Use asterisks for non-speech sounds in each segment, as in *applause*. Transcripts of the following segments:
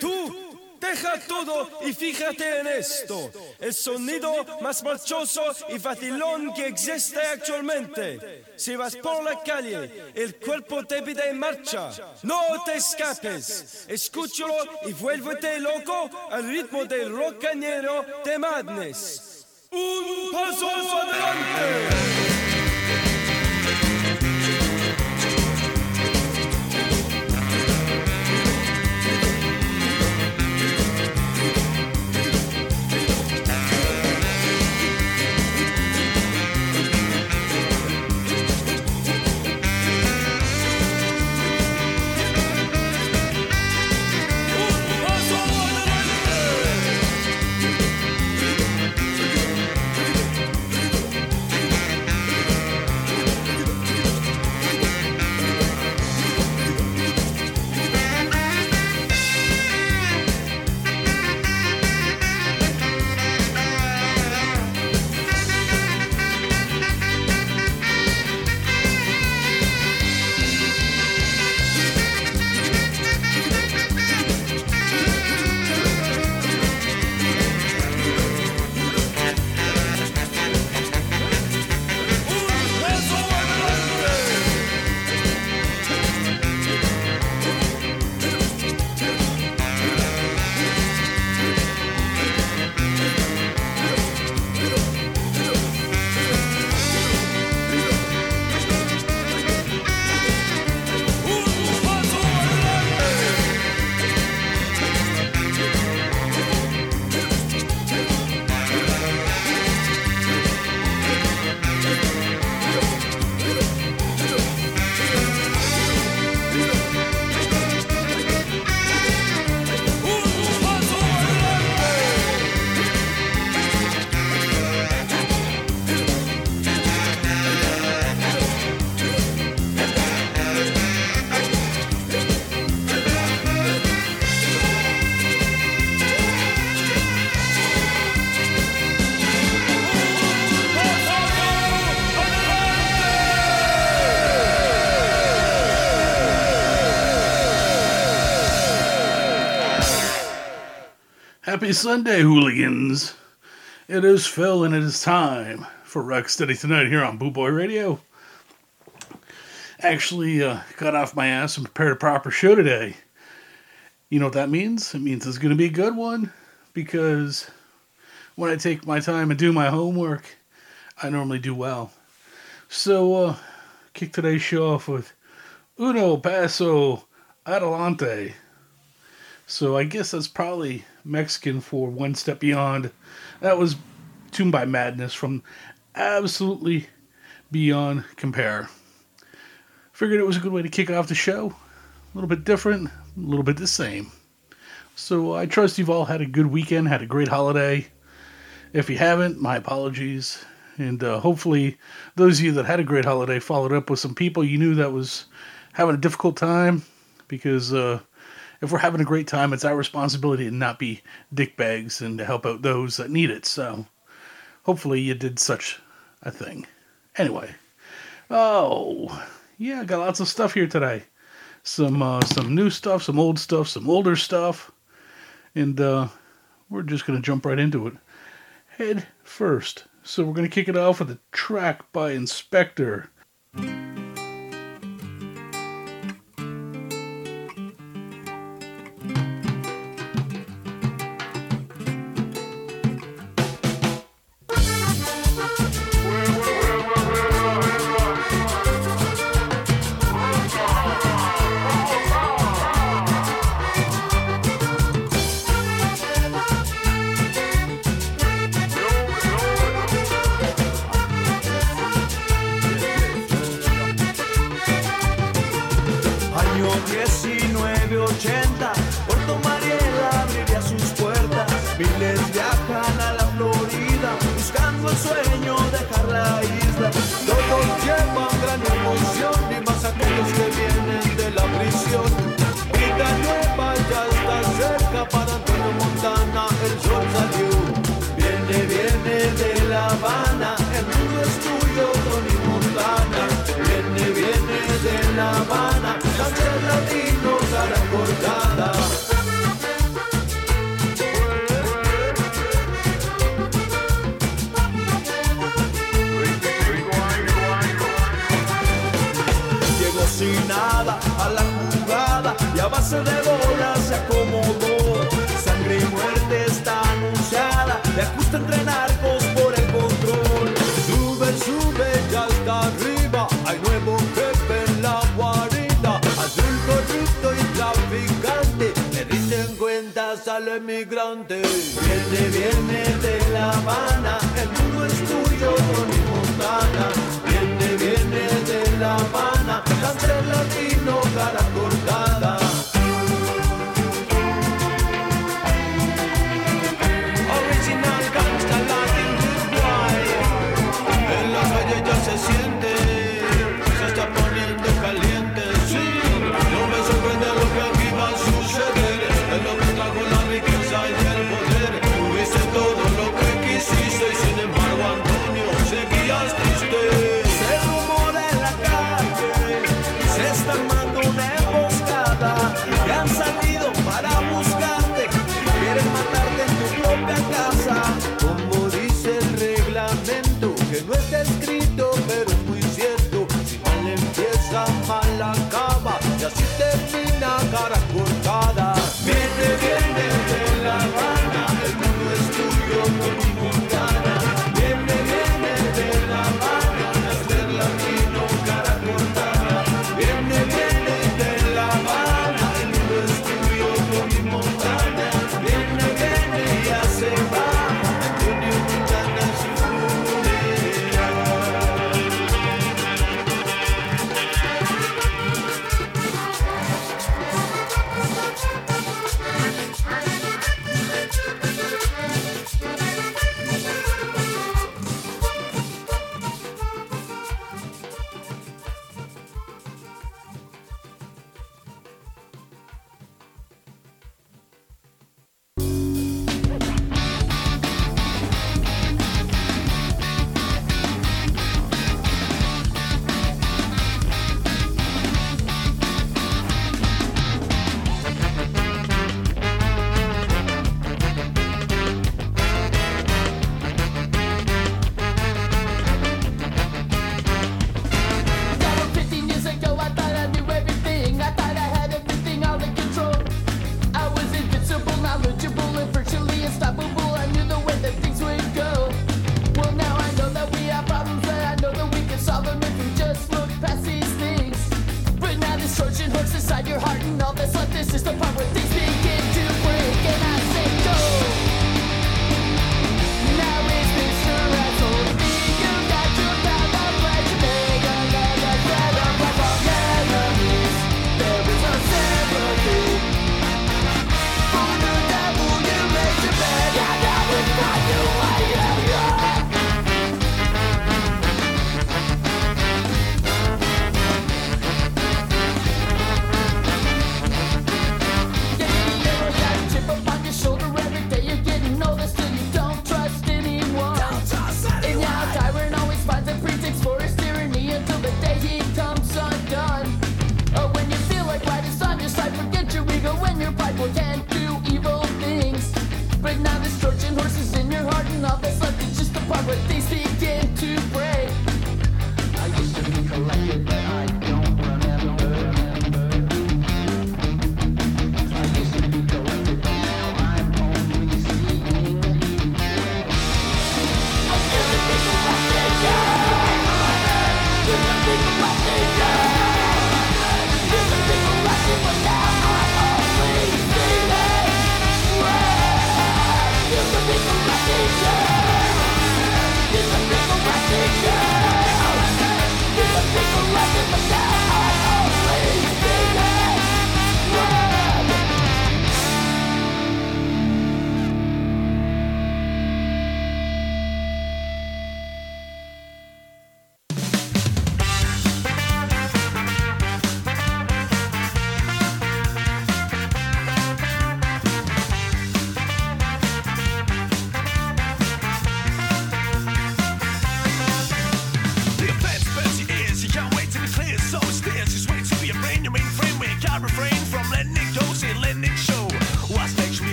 tú, deja todo y fíjate en esto. El sonido más marchoso y vacilón que existe actualmente. Si vas por la calle, el cuerpo te pide marcha. No te escapes. Escúchalo y vuélvete loco al ritmo del rocañero de Madness. Un paso adelante. Happy Sunday, hooligans. It is Phil, and it is time for Rock Steady tonight here on Boo Boy Radio. Actually, uh, got off my ass and prepared a proper show today. You know what that means? It means it's going to be a good one because when I take my time and do my homework, I normally do well. So, uh, kick today's show off with Uno Paso Adelante. So I guess that's probably Mexican for One Step Beyond. That was tuned by Madness from absolutely beyond compare. Figured it was a good way to kick off the show. A little bit different, a little bit the same. So I trust you've all had a good weekend, had a great holiday. If you haven't, my apologies. And uh, hopefully, those of you that had a great holiday followed up with some people you knew that was having a difficult time because uh, if we're having a great time, it's our responsibility to not be dickbags and to help out those that need it. So hopefully you did such a thing. Anyway, oh yeah, got lots of stuff here today. Some uh, some new stuff, some old stuff, some older stuff, and uh, we're just gonna jump right into it. Head first. So we're gonna kick it off with a track by Inspector.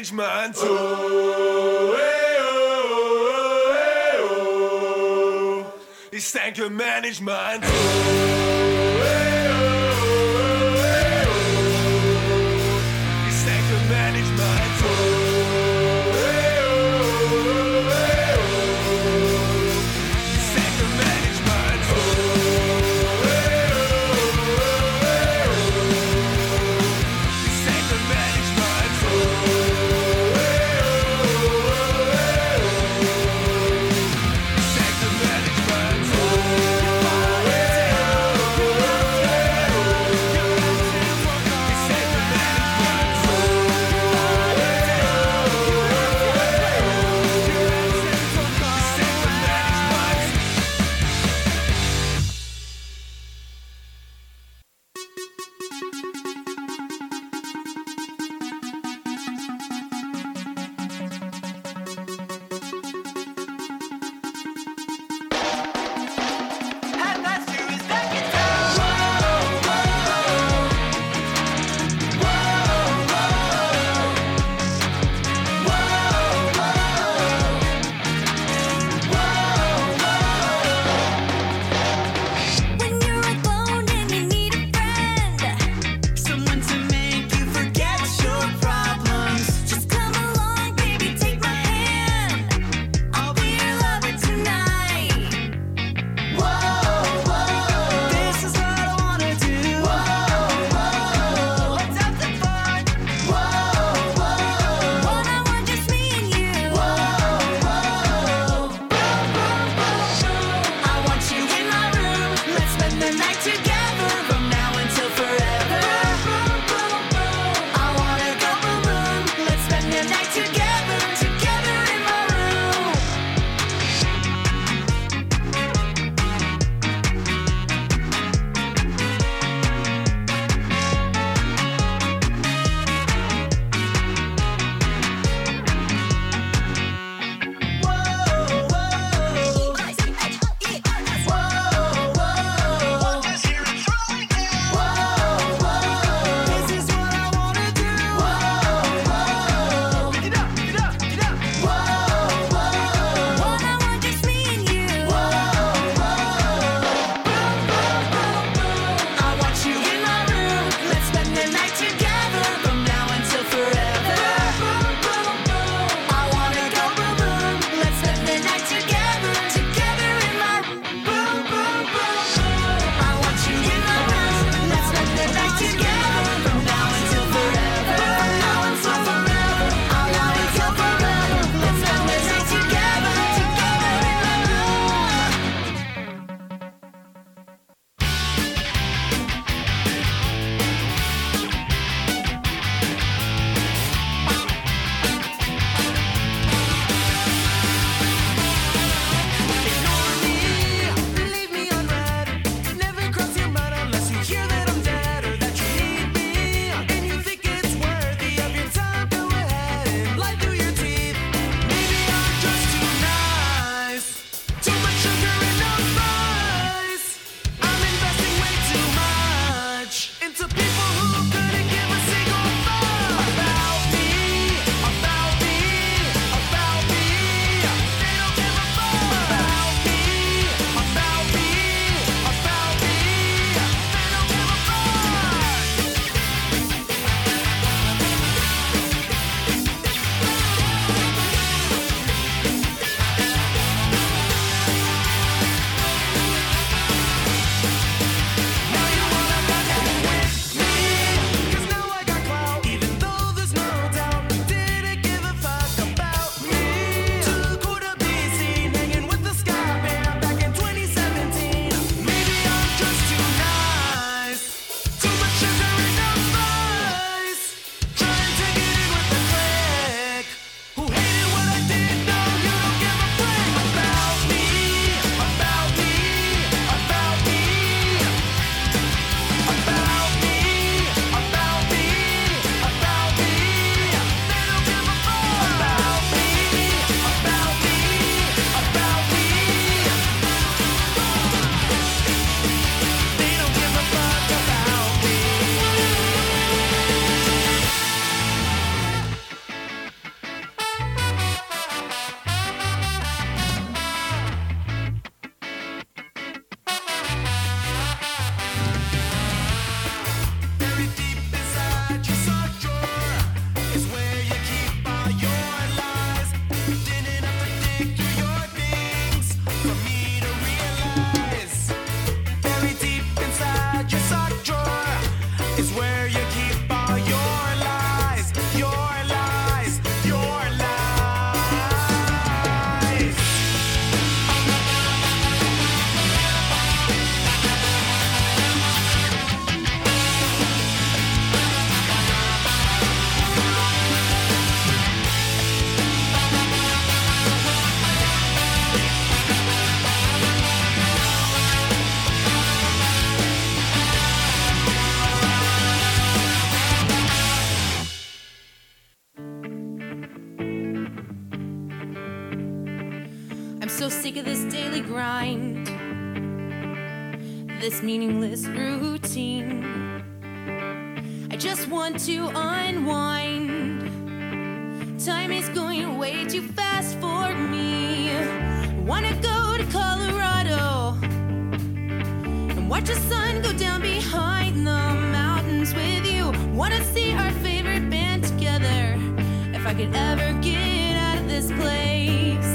Anger management. It's daily grind, this meaningless routine. I just want to unwind. Time is going way too fast for me. Wanna go to Colorado and watch the sun go down behind the mountains with you. Wanna see our favorite band together. If I could ever get out of this place.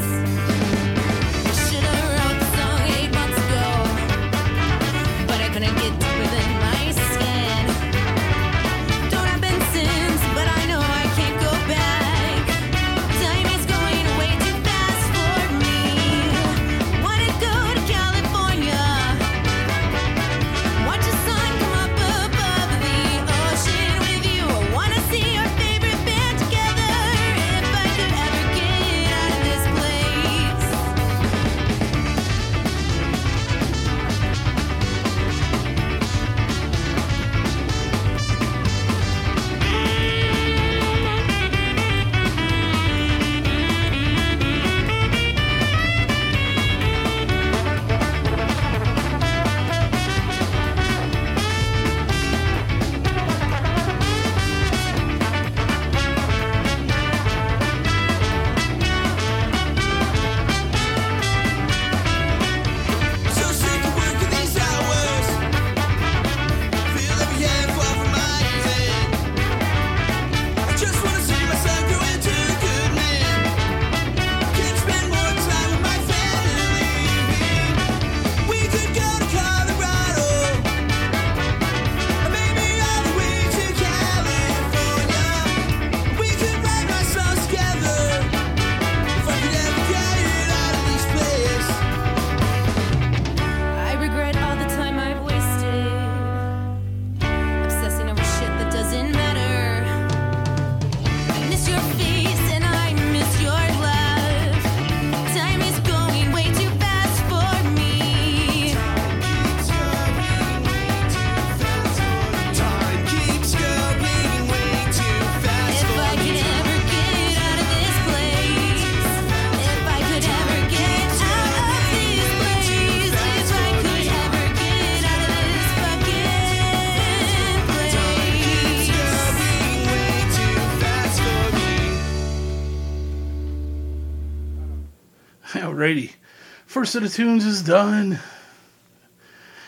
First set of tunes is done.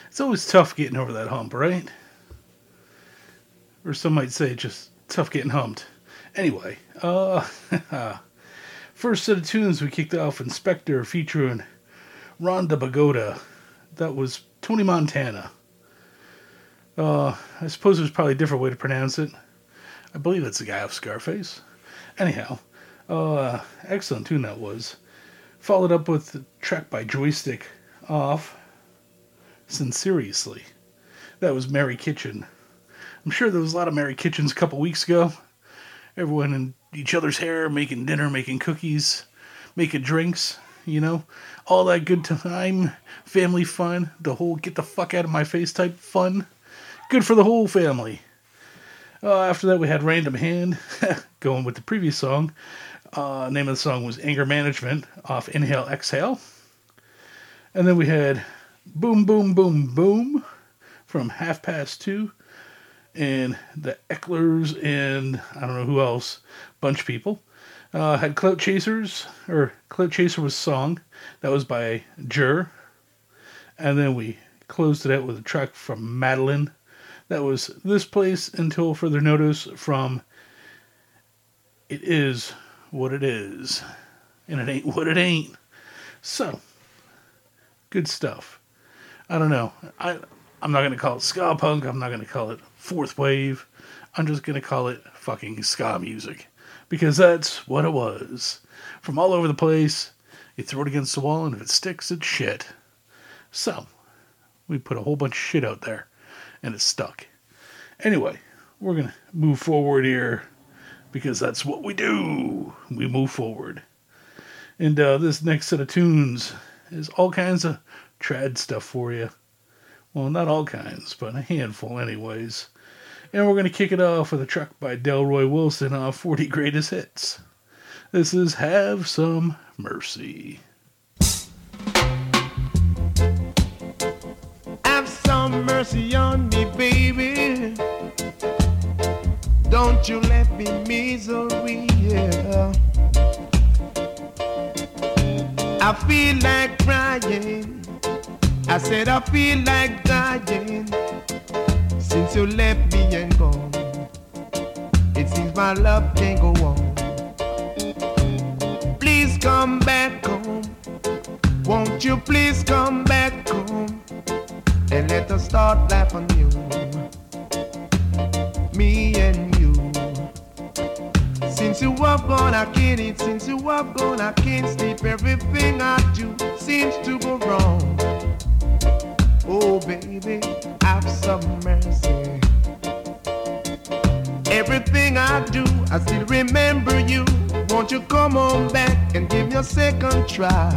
It's always tough getting over that hump, right? Or some might say just tough getting humped. Anyway, uh *laughs* first set of tunes we kicked off Inspector featuring Rhonda Bagoda. That was Tony Montana. Uh I suppose there's probably a different way to pronounce it. I believe it's the guy off Scarface. Anyhow, uh excellent tune that was followed up with the track by Joystick off Sinceriously. That was Mary Kitchen. I'm sure there was a lot of Mary Kitchens a couple weeks ago. Everyone in each other's hair, making dinner, making cookies, making drinks, you know, all that good time, family fun, the whole get the fuck out of my face type fun. Good for the whole family. Uh, after that, we had Random Hand, *laughs* going with the previous song. Uh, name of the song was Anger Management off Inhale Exhale. And then we had Boom Boom Boom Boom from Half Past Two. And the Ecklers and I don't know who else, bunch of people. Uh, had Clout Chasers, or Clout Chaser was song. That was by Jur. And then we closed it out with a track from Madeline. That was This Place Until Further Notice from It Is What It Is. And it ain't what it ain't. So, good stuff. I don't know. I I'm not gonna call it ska punk. I'm not gonna call it fourth wave. I'm just gonna call it fucking ska music because that's what it was. From all over the place, you throw it against the wall, and if it sticks, it's shit. So, we put a whole bunch of shit out there, and it stuck. Anyway, we're gonna move forward here because that's what we do. We move forward. And uh, this next set of tunes is all kinds of trad stuff for you. Well, not all kinds, but a handful, anyways. And we're going to kick it off with a track by Delroy Wilson off 40 Greatest Hits. This is Have Some Mercy. Me misery, yeah. I feel like crying. I said I feel like dying since you left me and gone. It seems my love can't go on. Please come back home. Won't you please come back home and let us start life anew? Me and. Since you have gone, I can't eat. Since you have gone, I can't sleep. Everything I do seems to go wrong. Oh, baby, have some mercy. Everything I do, I still remember you. Won't you come on back and give me a second try?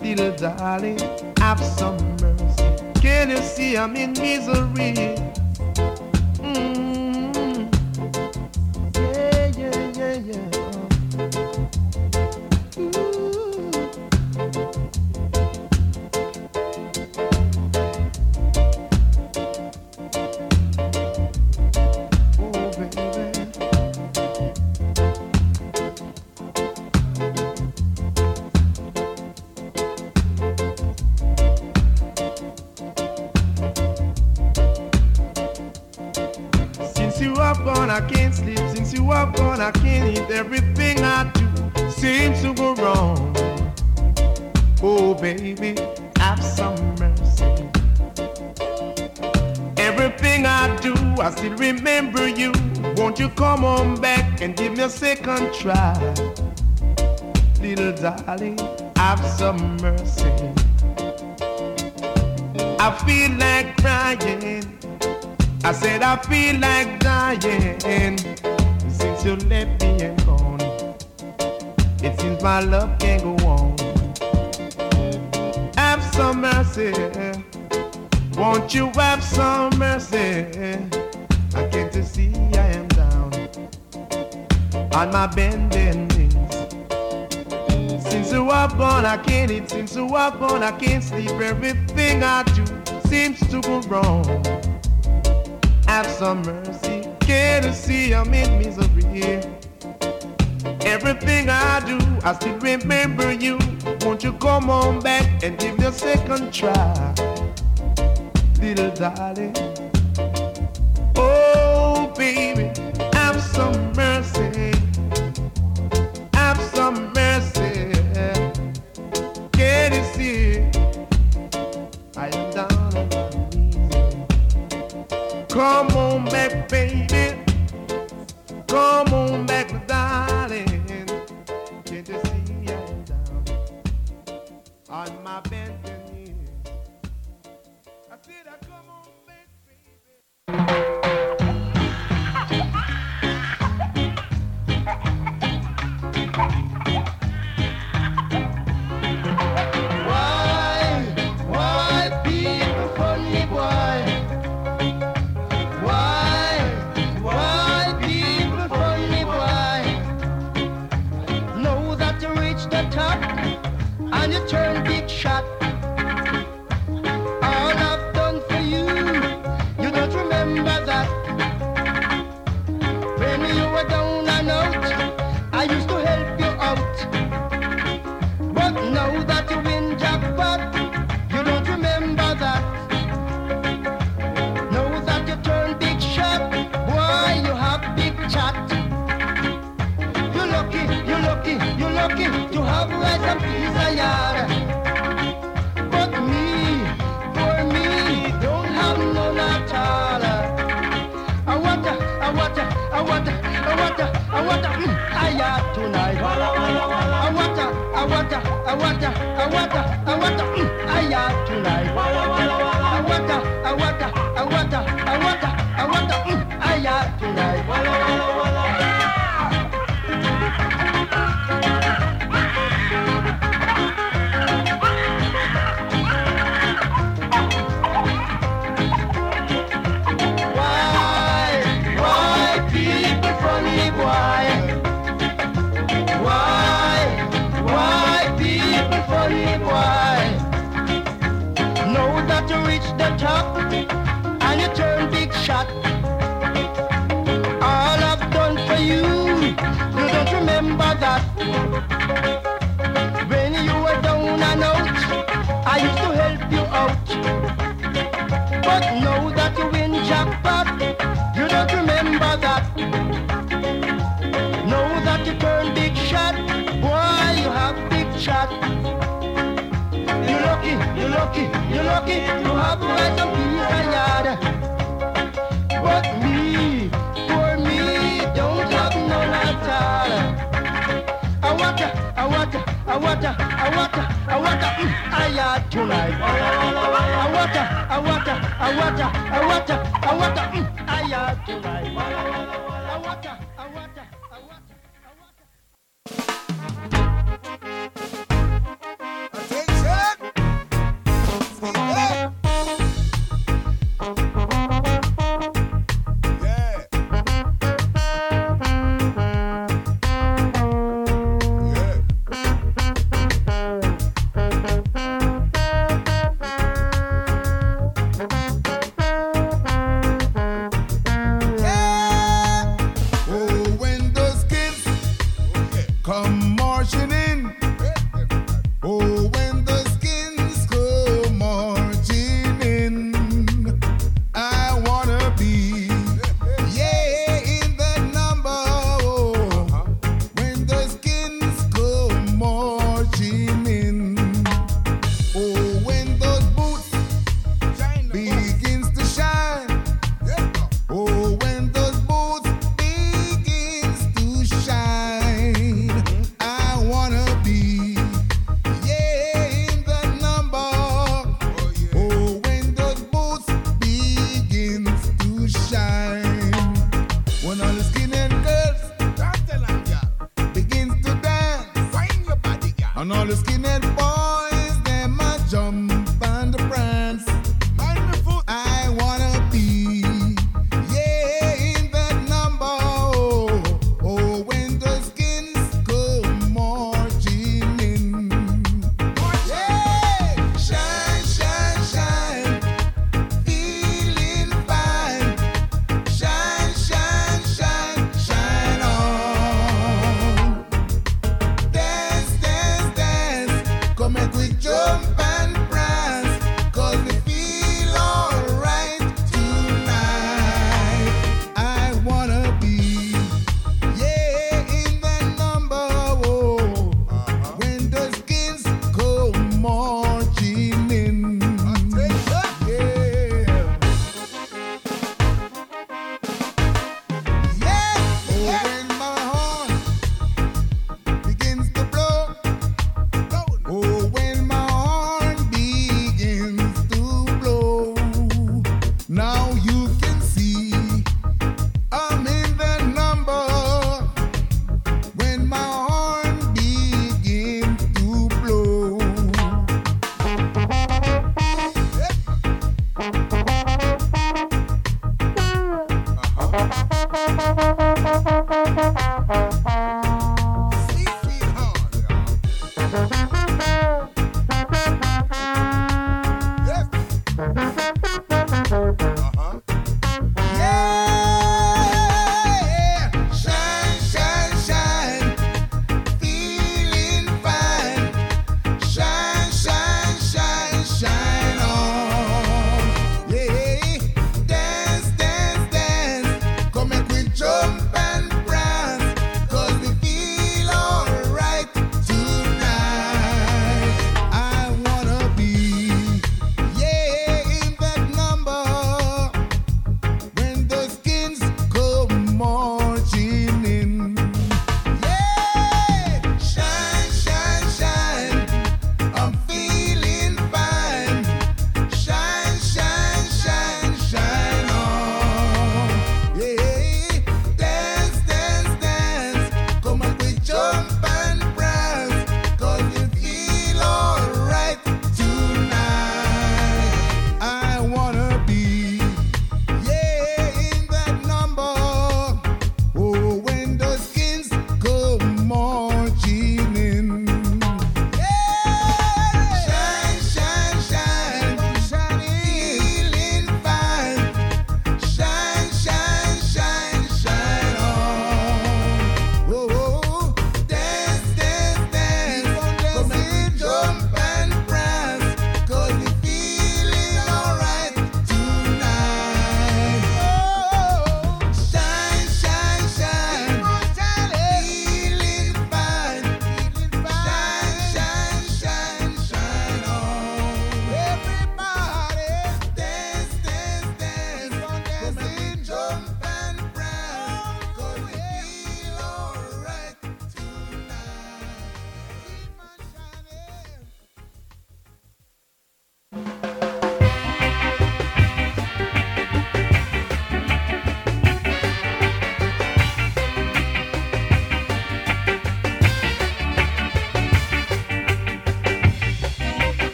Little darling, have some mercy. Can you see I'm in misery? Feel like dying since you left me and gone. It seems my love can't go on. Have some mercy. Won't you have some mercy? I can't you see I am down on my bending knees. Since you have gone, I can't eat. Since you have gone, I can't sleep. Everything I do seems to go wrong have some mercy. Can't you see I'm in misery? Everything I do, I still remember you. Won't you come on back and give me a second try? Little darling.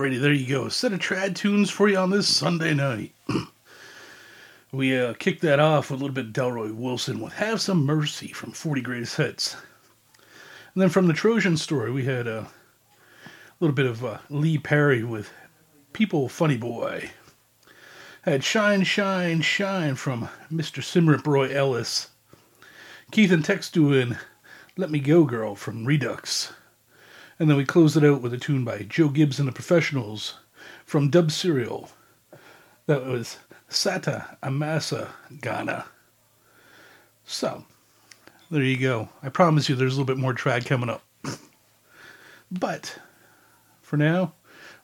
Alrighty, there you go. A set of trad tunes for you on this Sunday night. *clears throat* we uh, kicked that off with a little bit of Delroy Wilson with Have Some Mercy from 40 Greatest Hits. And then from the Trojan story, we had a little bit of uh, Lee Perry with People Funny Boy. Had Shine, Shine, Shine from Mr. Symarip Roy Ellis. Keith and Tex doing Let Me Go Girl from Redux. And then we close it out with a tune by Joe Gibbs and the Professionals from Dub Serial. That was Sata Amasa Ghana. So, there you go. I promise you there's a little bit more trad coming up. *clears throat* but, for now,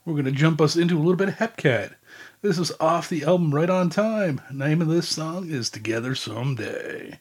we're going to jump us into a little bit of Hepcat. This is off the album Right on Time. Name of this song is Together Someday.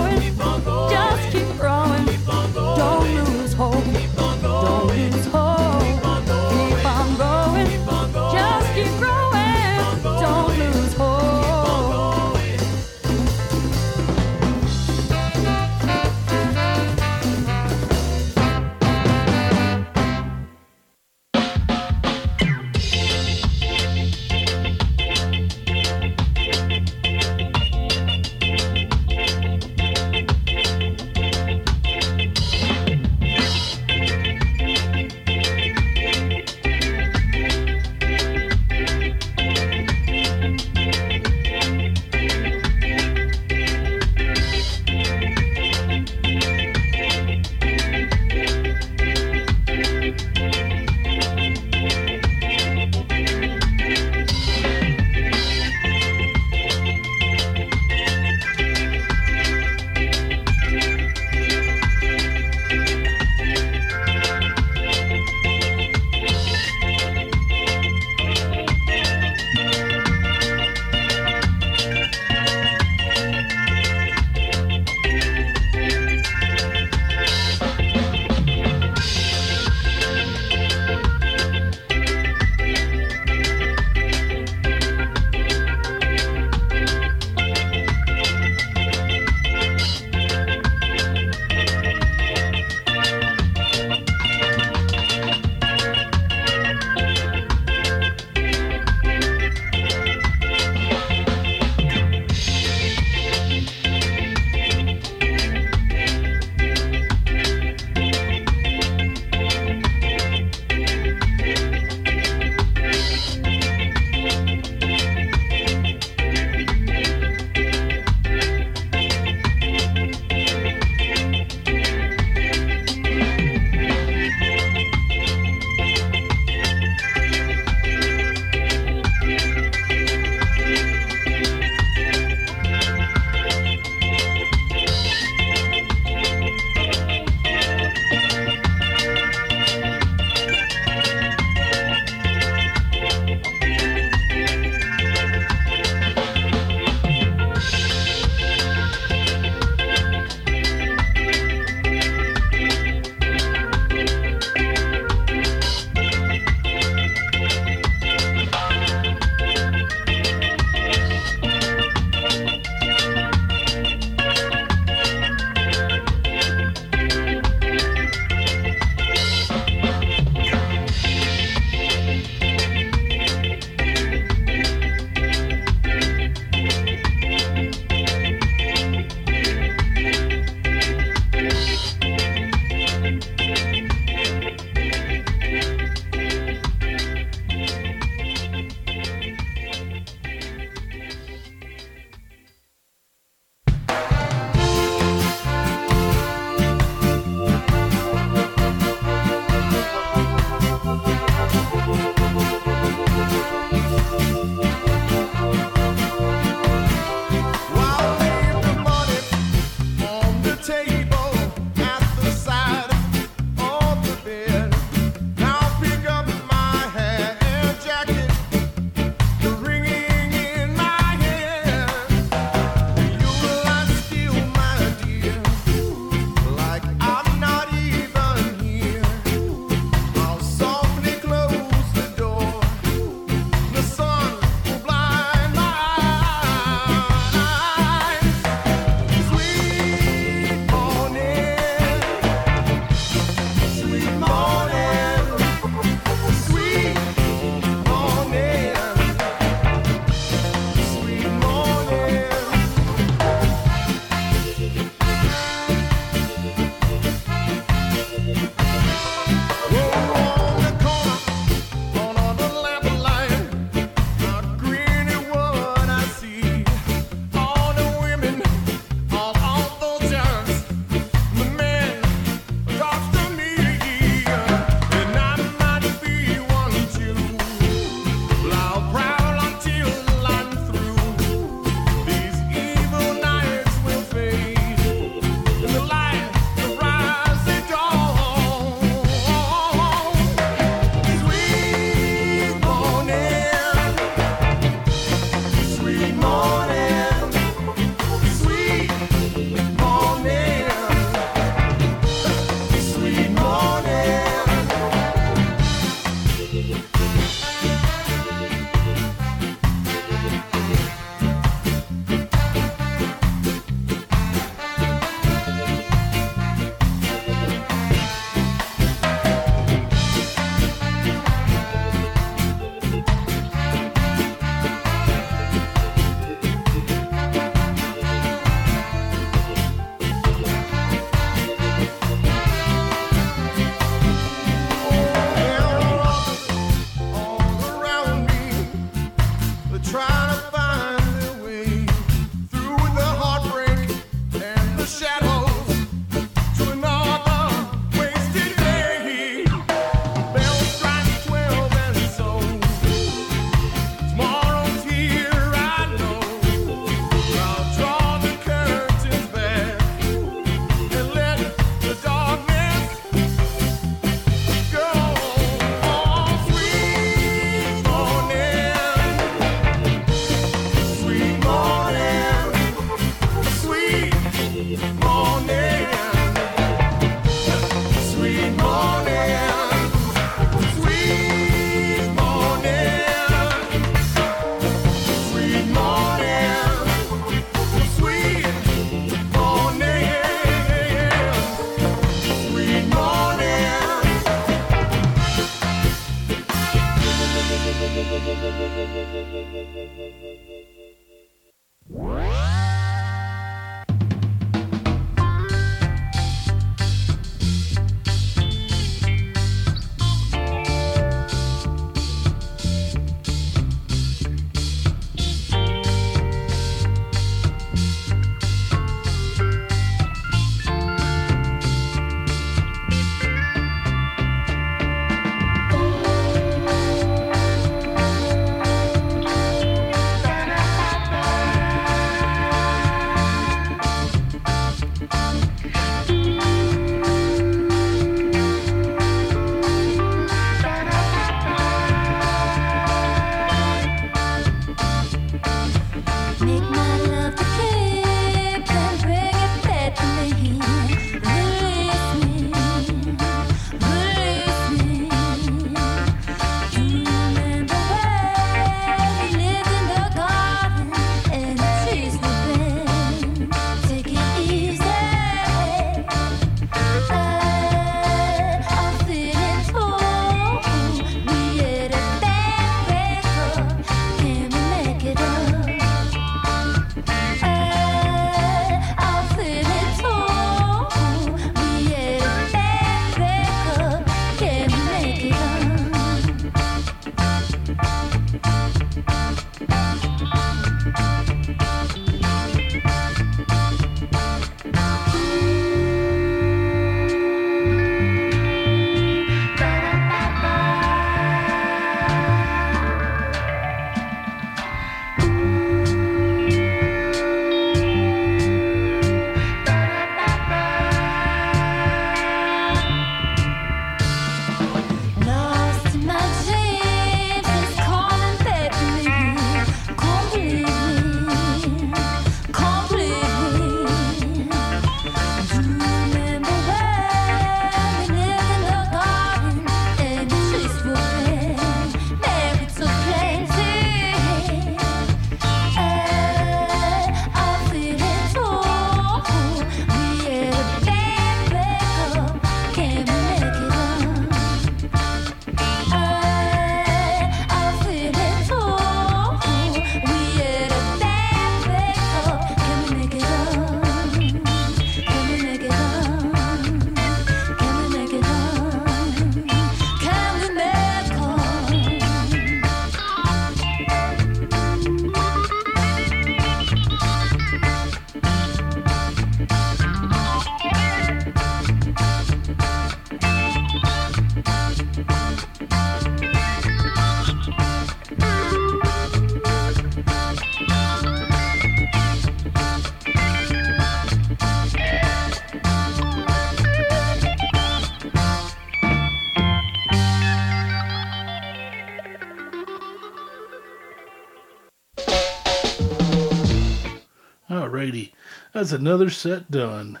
That's another set done.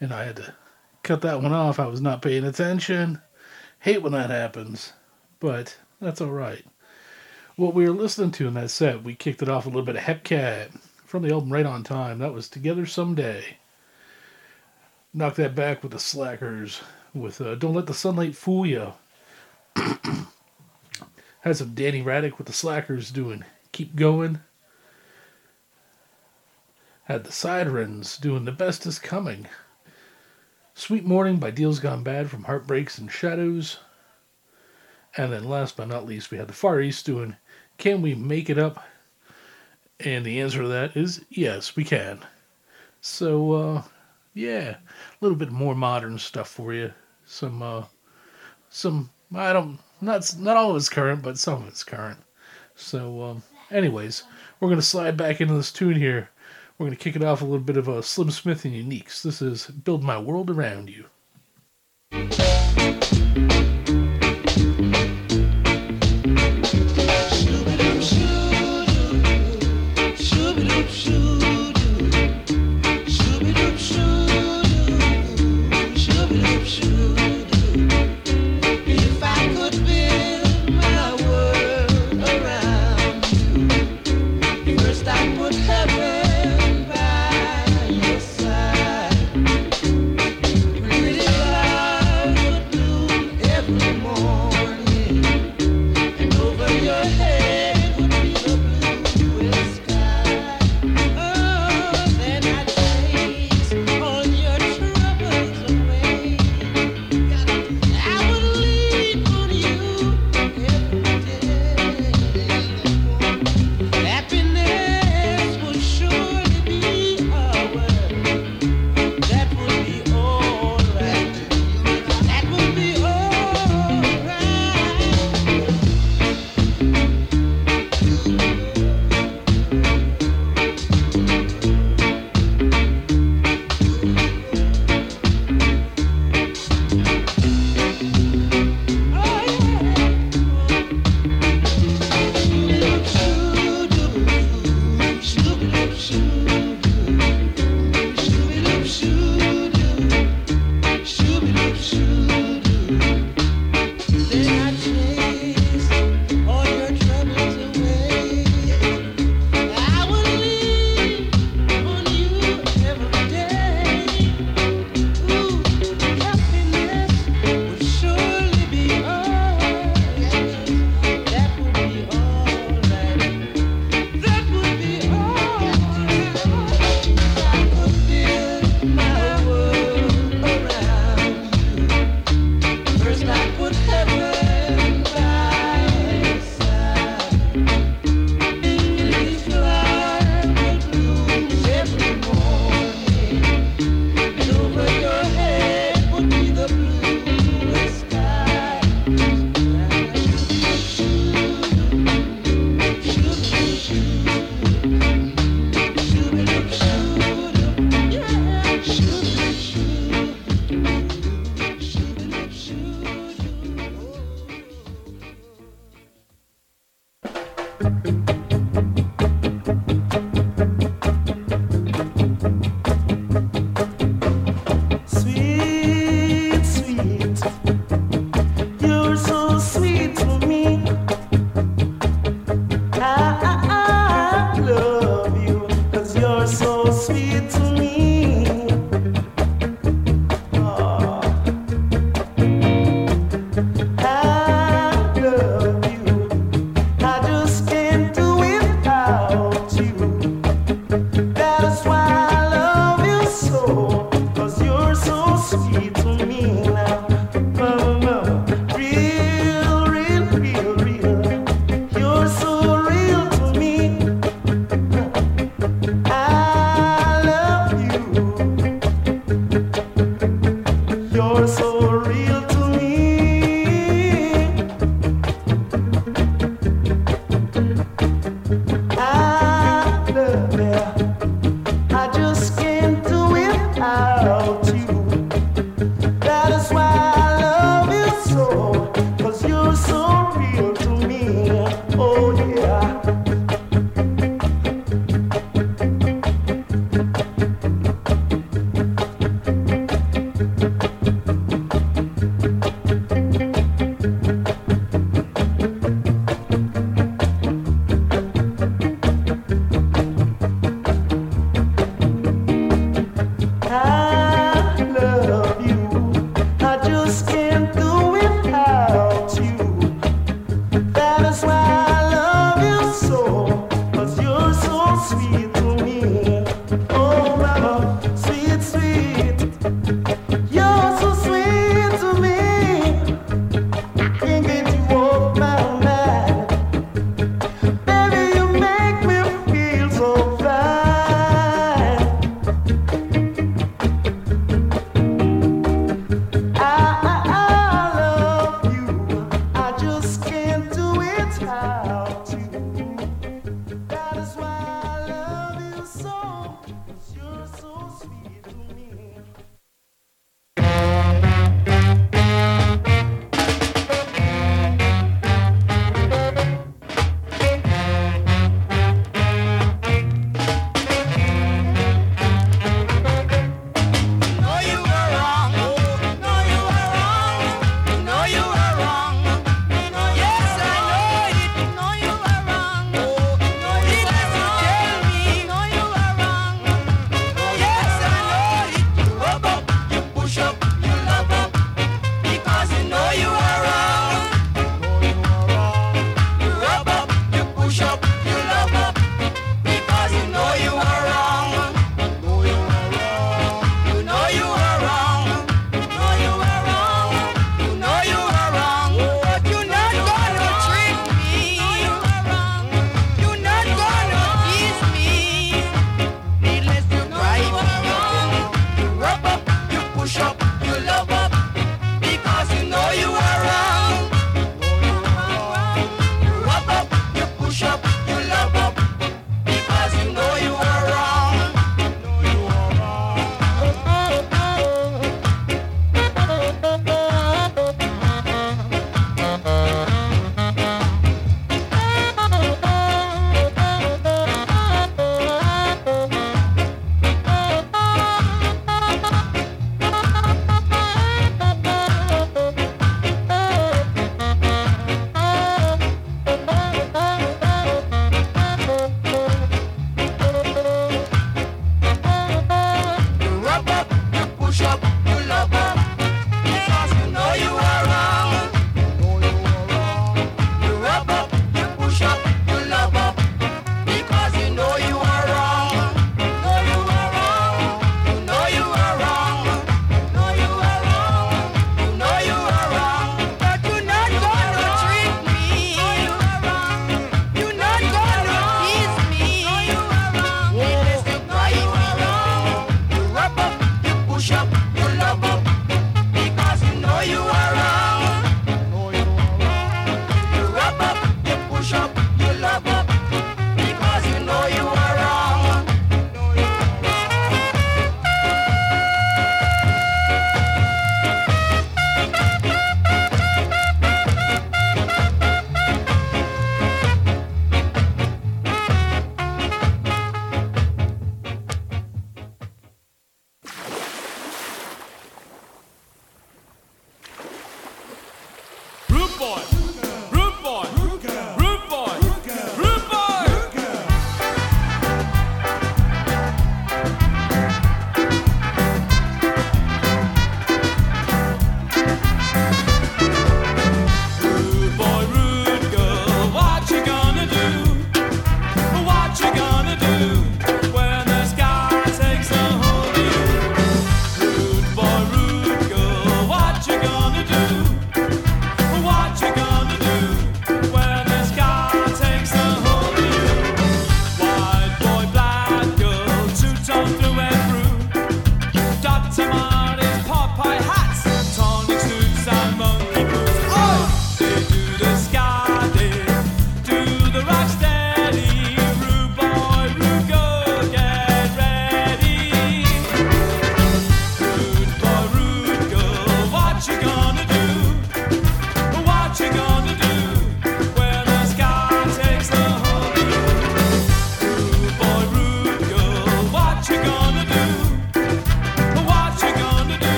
And I had to cut that one off. I was not paying attention. Hate when that happens, but that's all right. What we were listening to in that set, we kicked it off a little bit of Hepcat from the album Right on Time. That was Together Someday. Knock that back with the Slackers with uh, Don't Let the Sunlight Fool You. *clears throat* Had some Danny Raddick with the Slackers doing Keep Going had the Sirens doing The Best Is Coming. Sweet Morning by Deals Gone Bad from Heartbreaks and Shadows. And then last but not least, we had the Far East doing Can We Make It Up? And the answer to that is yes, we can. So, uh, yeah, a little bit more modern stuff for you. Some, uh, some, I don't, not, not all of it's current, but some of it's current. So, um, anyways, we're going to slide back into this tune here. We're going to kick it off a little bit of a Slim Smith and Uniques. This is Build My World Around You.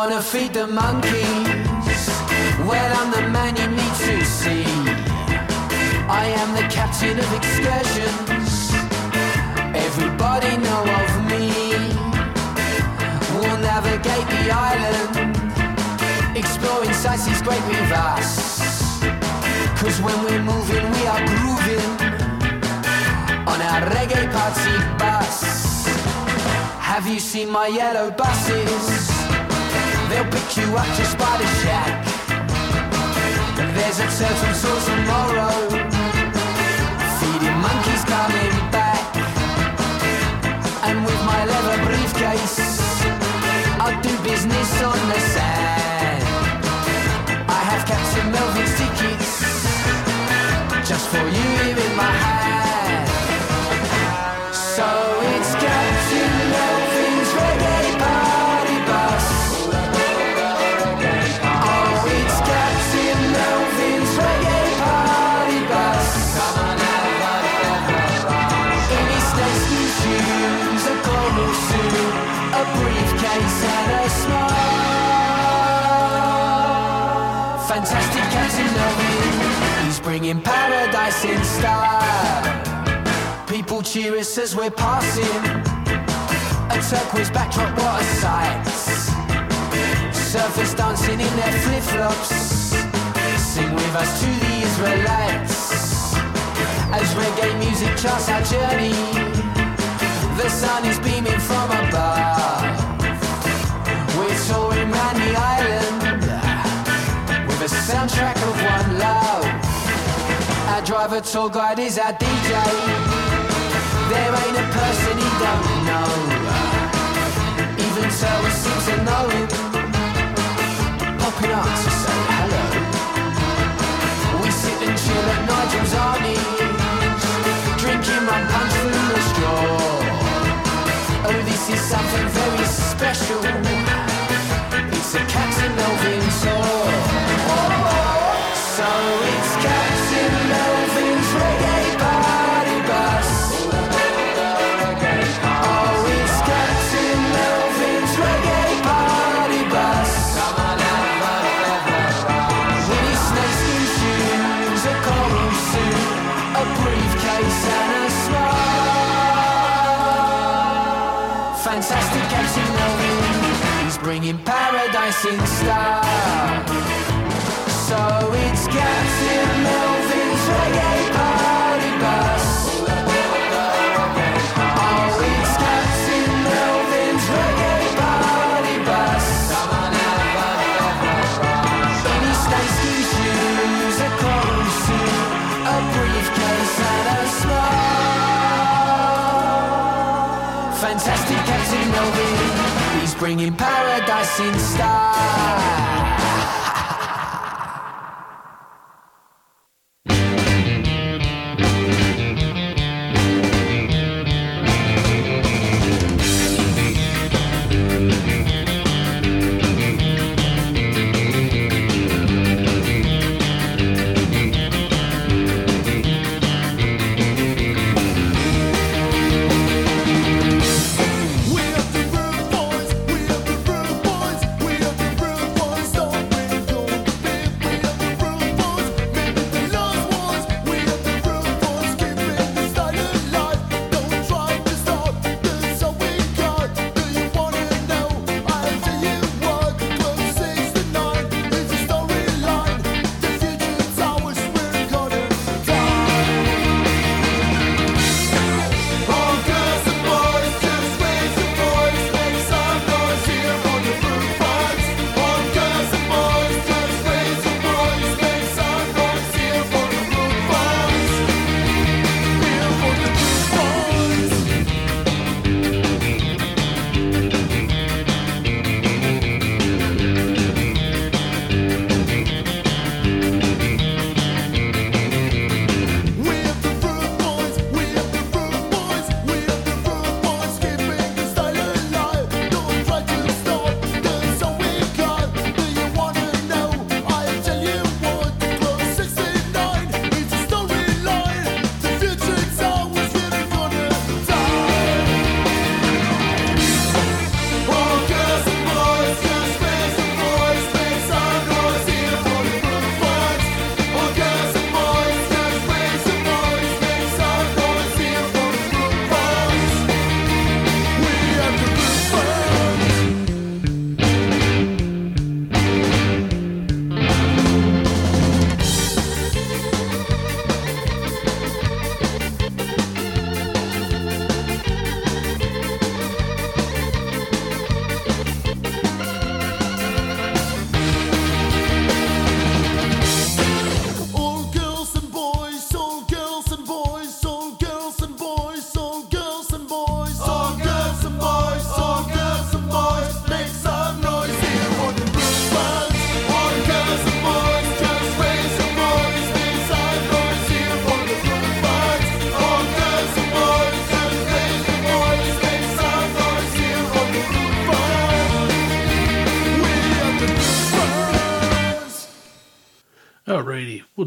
Wanna feed the monkeys. Well, I'm the man you need to see. I am the captain of excursions. Everybody know of me. We'll navigate the island, exploring sights is great with us. Cause when we're moving, we are grooving on our reggae party bus. Have you seen my yellow buses? They'll pick you up just by the shack. There's a turtle tour tomorrow. Feeding monkeys coming back. And with my leather briefcase, I'll do business on the sand. I have Captain Melvin's tickets just for you here in my hand. Bringing paradise in style. People cheer us as we're passing. A turquoise backdrop, what a sight. Surfers dancing in their flip flops. Sing with us to the Israelites. As reggae music charts our journey, the sun is beaming from above. We're touring round the island with a soundtrack of one love. Our driver tour guide is our DJ. There ain't a person he don't know. Even Taylor seems to know him. Popping up to say hello. We sit and chill at Nigel's Arnie's, drinking my punch through the straw. Oh, this is something very special. It's a Captain Melvin tour. Style. So it's Captain Melvin's reggae party bus. Oh, it's Captain Melvin's reggae party bus. In his shoes, a a briefcase and a smile. Fantastic Captain Melvin, he's bringing paradise in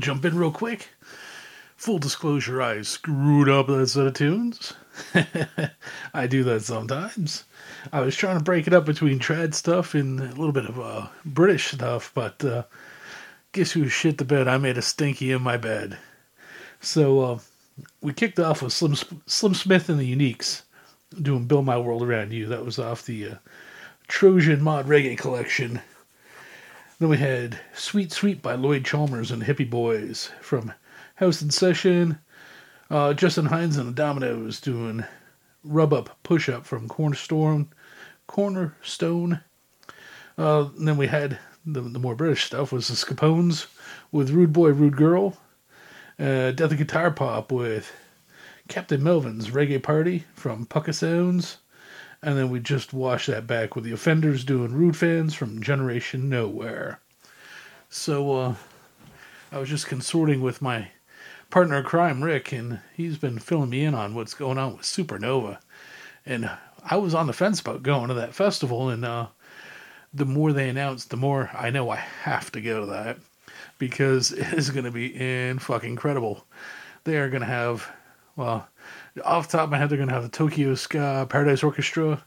jump in real quick. Full disclosure, I screwed up that set of tunes. *laughs* I do that sometimes. I was trying to break it up between trad stuff and a little bit of uh, British stuff, but uh, guess who shit the bed? I made a stinky in my bed. So uh, we kicked off with Slim, Slim Smith and the Uniques doing Build My World Around You. That was off the uh, Trojan Mod Reggae collection. Then we had Sweet Sweet by Lloyd Charmers and Hippie Boys from House in Session. Uh, Justin Hinds and the Dominoes doing Rub Up Push Up from Cornerstone. Cornerstone. Uh, then we had the, the more British stuff was the Scapones with Rude Boy, Rude Girl. Uh, Death of Guitar Pop with Captain Melvin's Reggae Party from Pucka Sounds. And then we just wash that back with the Offenders doing Rude Fans from Generation Nowhere. So uh, I was just consorting with my partner in crime, Rick, and he's been filling me in on what's going on with Supernova. And I was on the fence about going to that festival, and uh, the more they announce, the more I know I have to go to that because *laughs* it is going to be in fucking incredible. They are going to have, well, off the top of my head, they're going to have the Tokyo Ska Paradise Orchestra.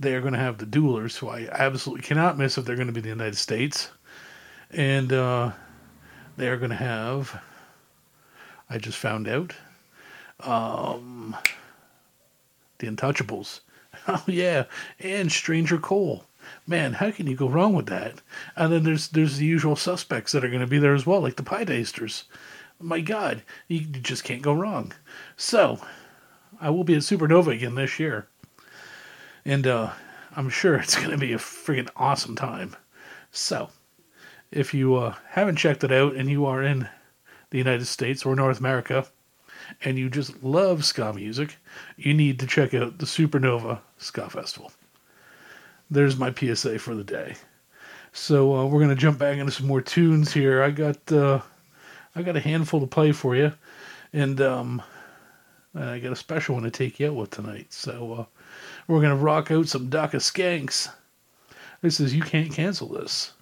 They are going to have the Dualers, who I absolutely cannot miss if they're going to be in the United States. And uh, they are going to have, I just found out, um, the Untouchables. *laughs* Oh, yeah. And Stranger Cole. Man, how can you go wrong with that? And then there's there's the usual suspects that are going to be there as well, like the Pietasters. My God, you just can't go wrong. So, I will be at Supernova again this year, and uh, I'm sure it's going to be a freaking awesome time. So, if you uh, haven't checked it out and you are in the United States or North America, and you just love ska music, you need to check out the Supernova Ska Festival there's my PSA for the day. So uh, we're gonna jump back into some more tunes here. I got uh, I got a handful to play for you, and um, I got a special one to take you out with tonight. So uh, we're gonna rock out some Dakka Skanks. This is you can't cancel this.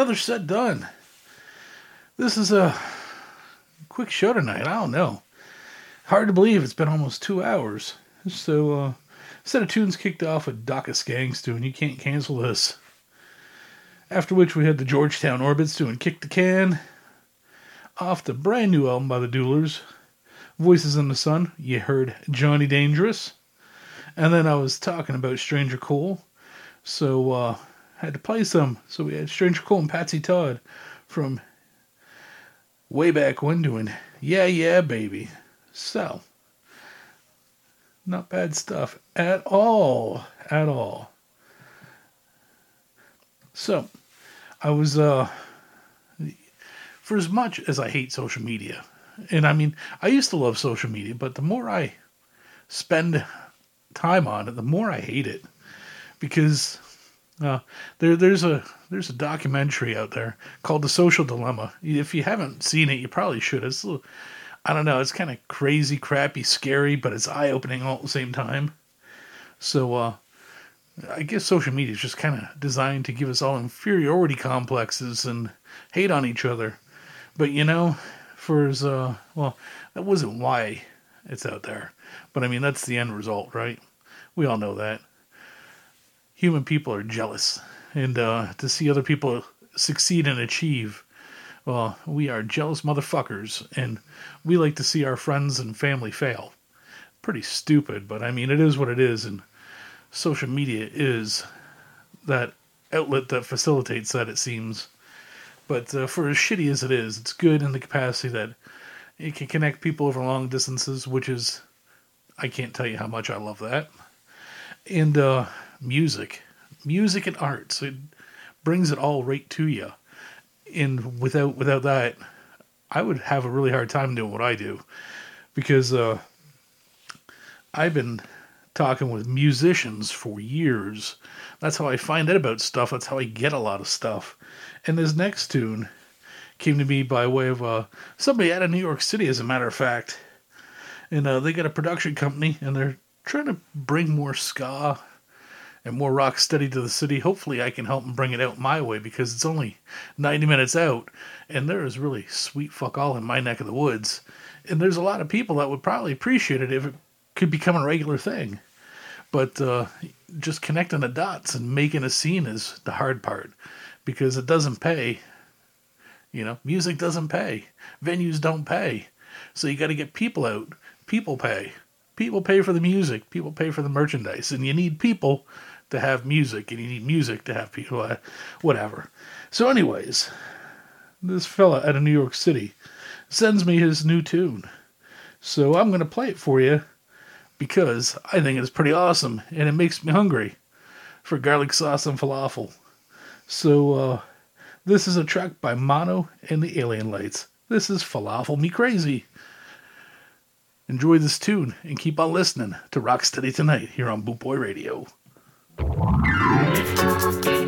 Another set done. This is a quick show tonight. I don't know. Hard to believe it's been almost two hours. So, uh, set of tunes kicked off with Dakka Skanks doing You Can't Cancel This. After which we had the Georgetown Orbits doing Kick the Can. Off the brand new album by the Dualers, Voices in the Sun, you heard Johnny Dangerous. And then I was talking about Stranger Cole. So, uh, had to play some. So we had Stranger Cole and Patsy Todd from way back when doing Yeah Yeah Baby. So, not bad stuff at all. At all. So, I was, uh, for as much as I hate social media, and I mean, I used to love social media, but the more I spend time on it, the more I hate it. Because uh, there, there's a there's a documentary out there called The Social Dilemma. If you haven't seen it, you probably should. It's little, I don't know. It's kind of crazy, crappy, scary, but it's eye opening all at the same time. So uh, I guess social media is just kind of designed to give us all inferiority complexes and hate on each other. But you know, for as uh, well, that wasn't why it's out there. But I mean, that's the end result, right? We all know that human people are jealous, and uh, to see other people succeed and achieve, well, we are jealous motherfuckers, and we like to see our friends and family fail. Pretty stupid, but I mean, it is what it is, and social media is that outlet that facilitates that, it seems. But uh, for as shitty as it is, it's good in the capacity that it can connect people over long distances, which is, I can't tell you how much I love that. And uh, music, music and arts, it brings it all right to you. And without without that, I would have a really hard time doing what I do, because uh, I've been talking with musicians for years. That's how I find out about stuff. That's how I get a lot of stuff. And this next tune came to me by way of uh, somebody out of New York City, as a matter of fact. And uh, they got a production company, and they're trying to bring more ska and more rock steady to the city. Hopefully, I can help them bring it out my way because it's only 90 minutes out, and there is really sweet fuck all in my neck of the woods. And there's a lot of people that would probably appreciate it if it could become a regular thing. But uh, just connecting the dots and making a scene is the hard part because it doesn't pay. You know, music doesn't pay, venues don't pay. So you got to get people out. People pay. People pay for the music, people pay for the merchandise, and you need people to have music, and you need music to have people, uh, whatever. So, anyways, this fella out of New York City sends me his new tune. So, I'm going to play it for you because I think it's pretty awesome and it makes me hungry for garlic sauce and falafel. So, uh, this is a track by Mono and the Alien Lights. This is Falafel Me Crazy. Enjoy this tune and keep on listening to Rocksteady Tonight here on Boot Boy Radio. Thank you.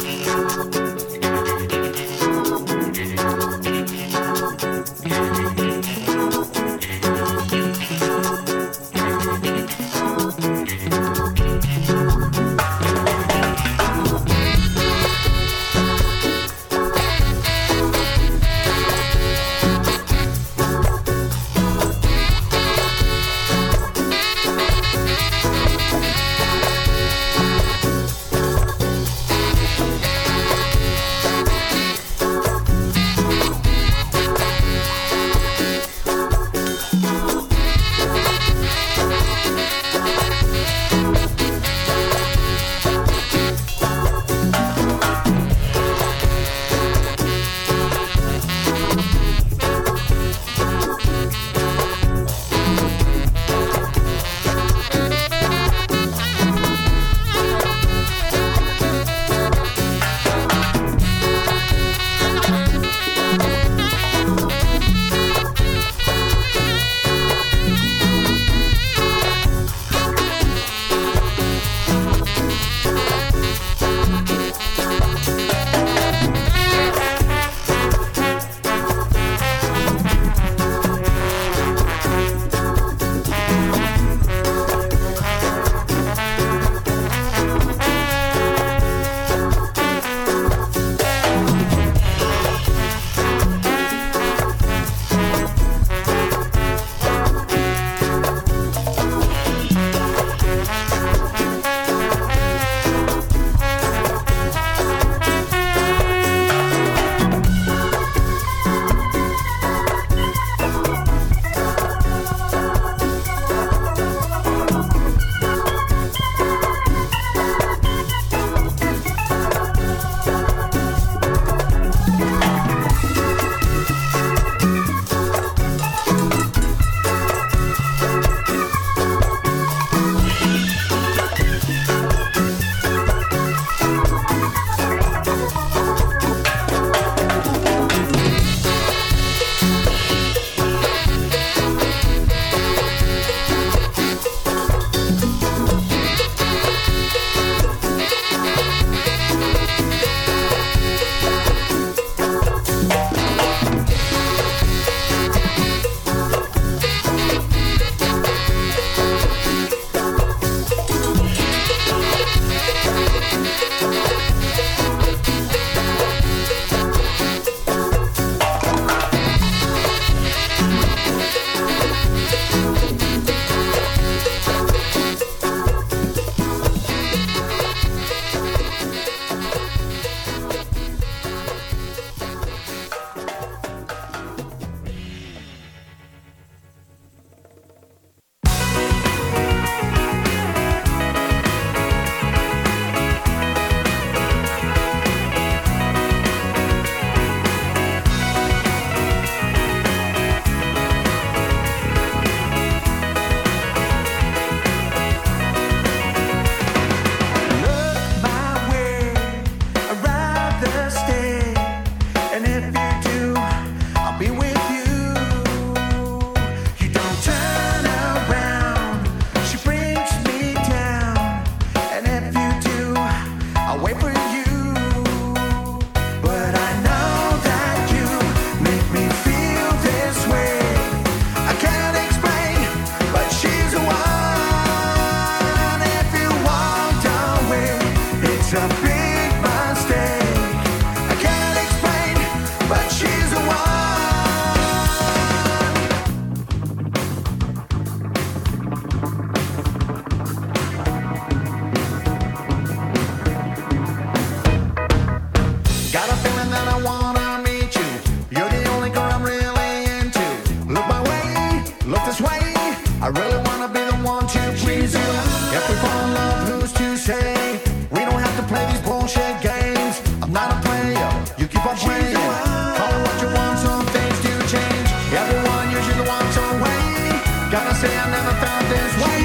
I really wanna be the one to please you. If we fall in love, who's to say? We don't have to play these bullshit games. I'm not a player, you keep on playing. Call it what you want, some things do change. Everyone usually wants one way. Gotta say I never found this way.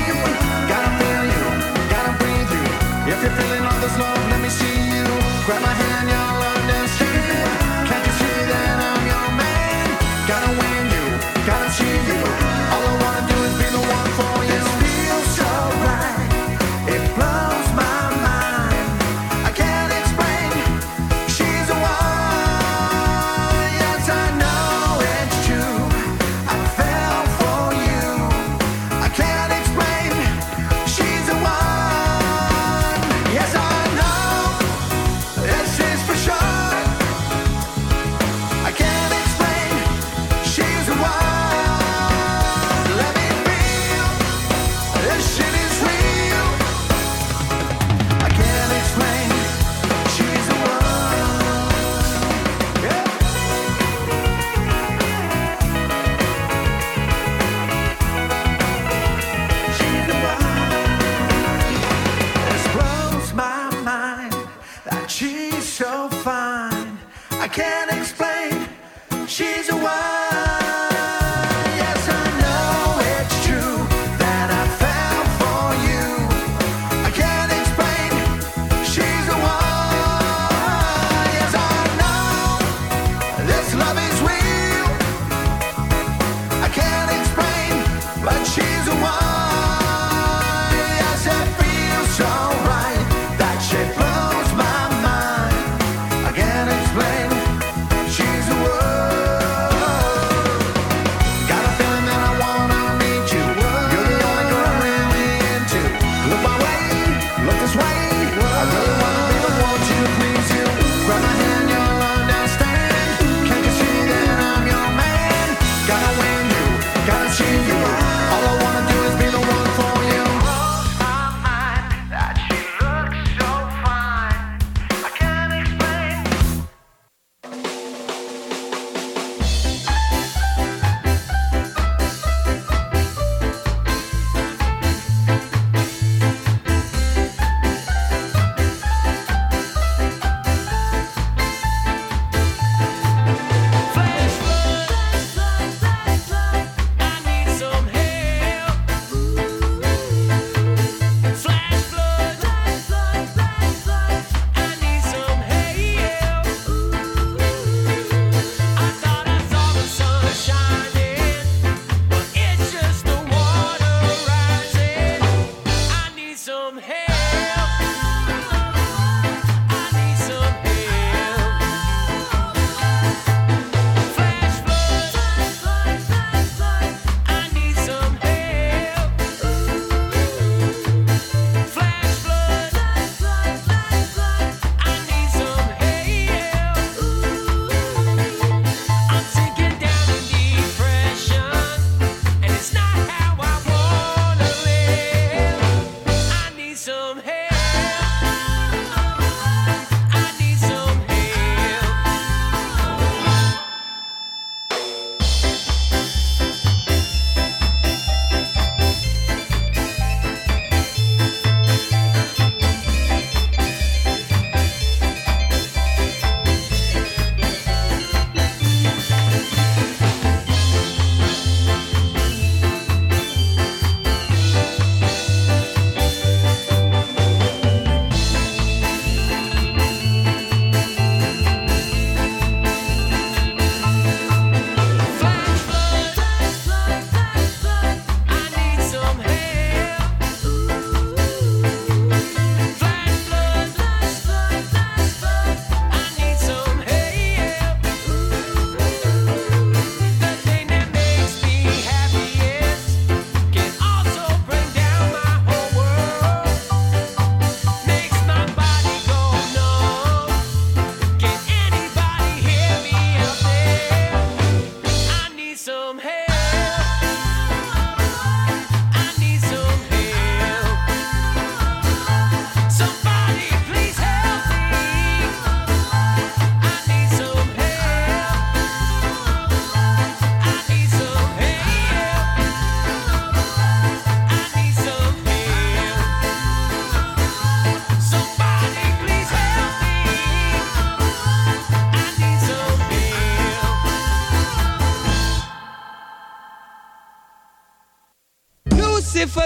Gotta feel you, gotta breathe you. If you're feeling all this love.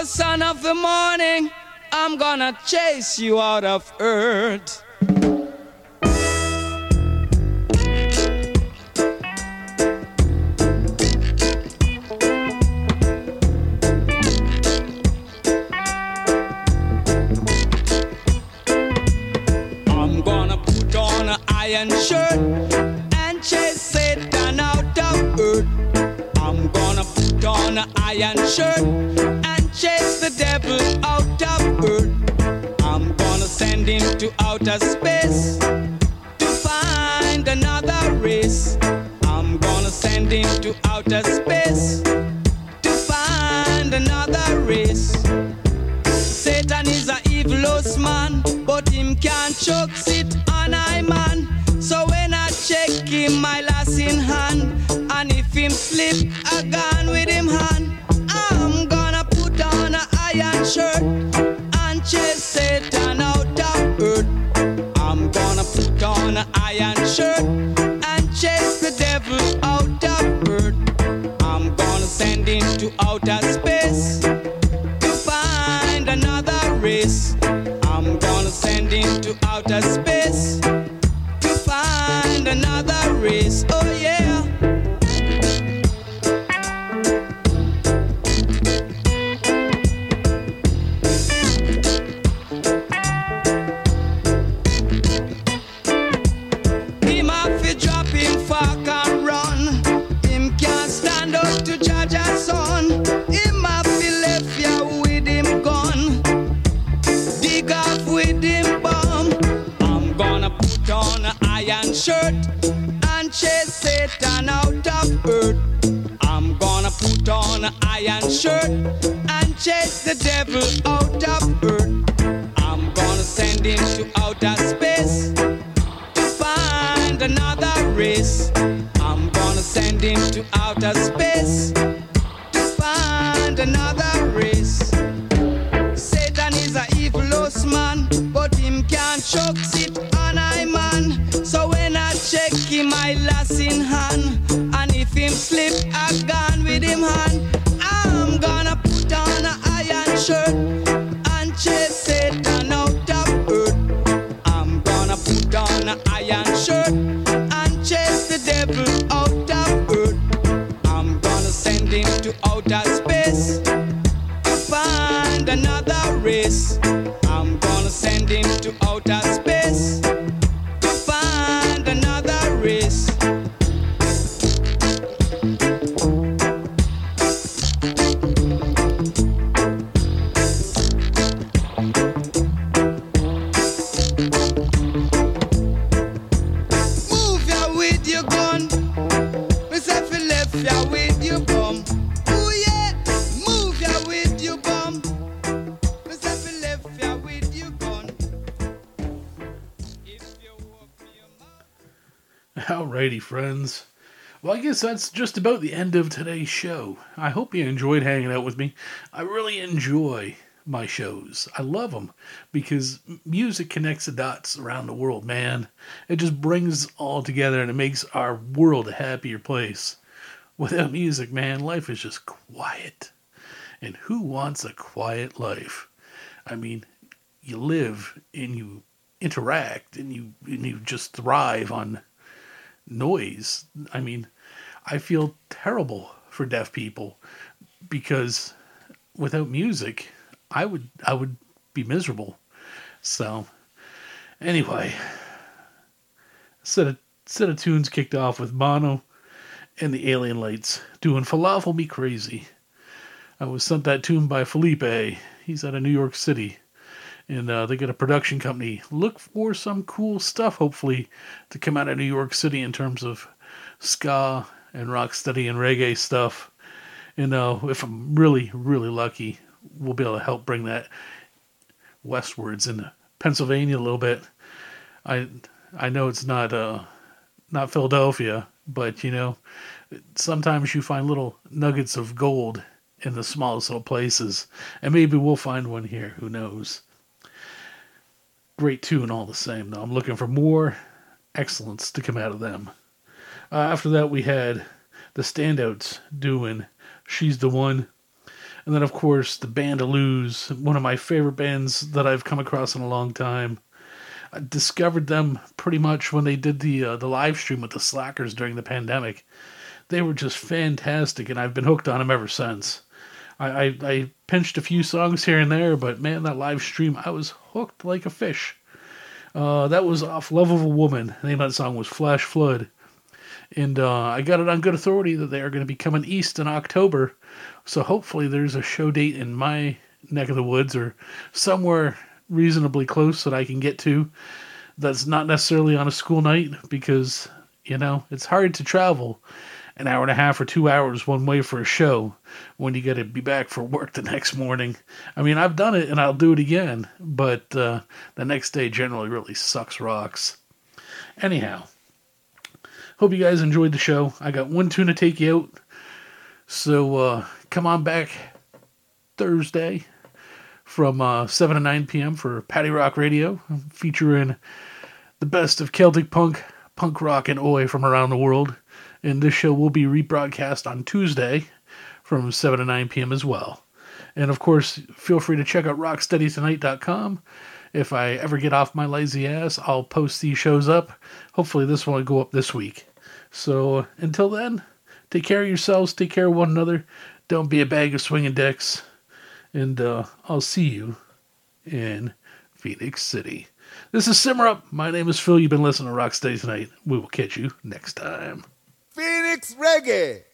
Son of the morning, I'm gonna chase you out of earth. To find another race. Satan is a evilous man, but him can't choke sit on I man. So when I check him, I lass in hand, and if him slip, I gone with him hand. That's just about the end of today's show. I hope you enjoyed hanging out with me. I really enjoy my shows. I love them because music connects the dots around the world, man. It just brings all together and it makes our world a happier place. Without music, man, life is just quiet. And who wants a quiet life? I mean, you live and you interact and you and you just thrive on noise. I mean, I feel terrible for deaf people because without music, I would I would be miserable. So, anyway, set of set of tunes kicked off with Bono and the Alien Lights doing "Falafel Me Crazy." I was sent that tune by Felipe. He's out of New York City and uh, they got a production company. Look for some cool stuff, hopefully, to come out of New York City in terms of ska and rock steady and reggae stuff. You know, if I'm really, really lucky, we'll be able to help bring that westwards into Pennsylvania a little bit. I I know it's not uh not Philadelphia, but you know, sometimes you find little nuggets of gold in the smallest little places, and maybe we'll find one here. Who knows? Great tune, all the same. Though I'm looking for more excellence to come out of them. Uh, after that, we had the standouts doing "She's the One." And then, of course, the Bandulus, one of my favorite bands that I've come across in a long time. I discovered them pretty much when they did the uh, the live stream with the Slackers during the pandemic. They were just fantastic, and I've been hooked on them ever since. I, I, I pinched a few songs here and there, but man, that live stream, I was hooked like a fish. Uh, that was off Love of a Woman. The name of that song was Flash Flood. And uh, I got it on good authority that they are going to be coming east in October. So hopefully there's a show date in my neck of the woods or somewhere reasonably close that I can get to that's not necessarily on a school night because, you know, it's hard to travel an hour and a half or two hours one way for a show when you got to be back for work the next morning. I mean, I've done it and I'll do it again, but uh, the next day generally really sucks rocks. Anyhow, hope you guys enjoyed the show. I got one tune to take you out. So uh, come on back Thursday from uh, 7 to 9 p.m. for Paddy Rock Radio, featuring the best of Celtic punk, punk rock, and oi from around the world. And this show will be rebroadcast on Tuesday from 7 to 9 p.m. as well. And of course, feel free to check out rocksteadytonight.com. If I ever get off my lazy ass, I'll post these shows up. Hopefully, this one will go up this week. So until then, take care of yourselves, take care of one another. Don't be a bag of swinging dicks. And uh, I'll see you in Phoenix City. This is Symarip. My name is Phil. You've been listening to Rocksteady Tonight. We will catch you next time. Phoenix Reggae.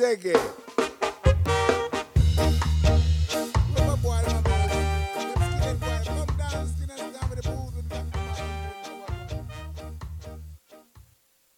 cheque.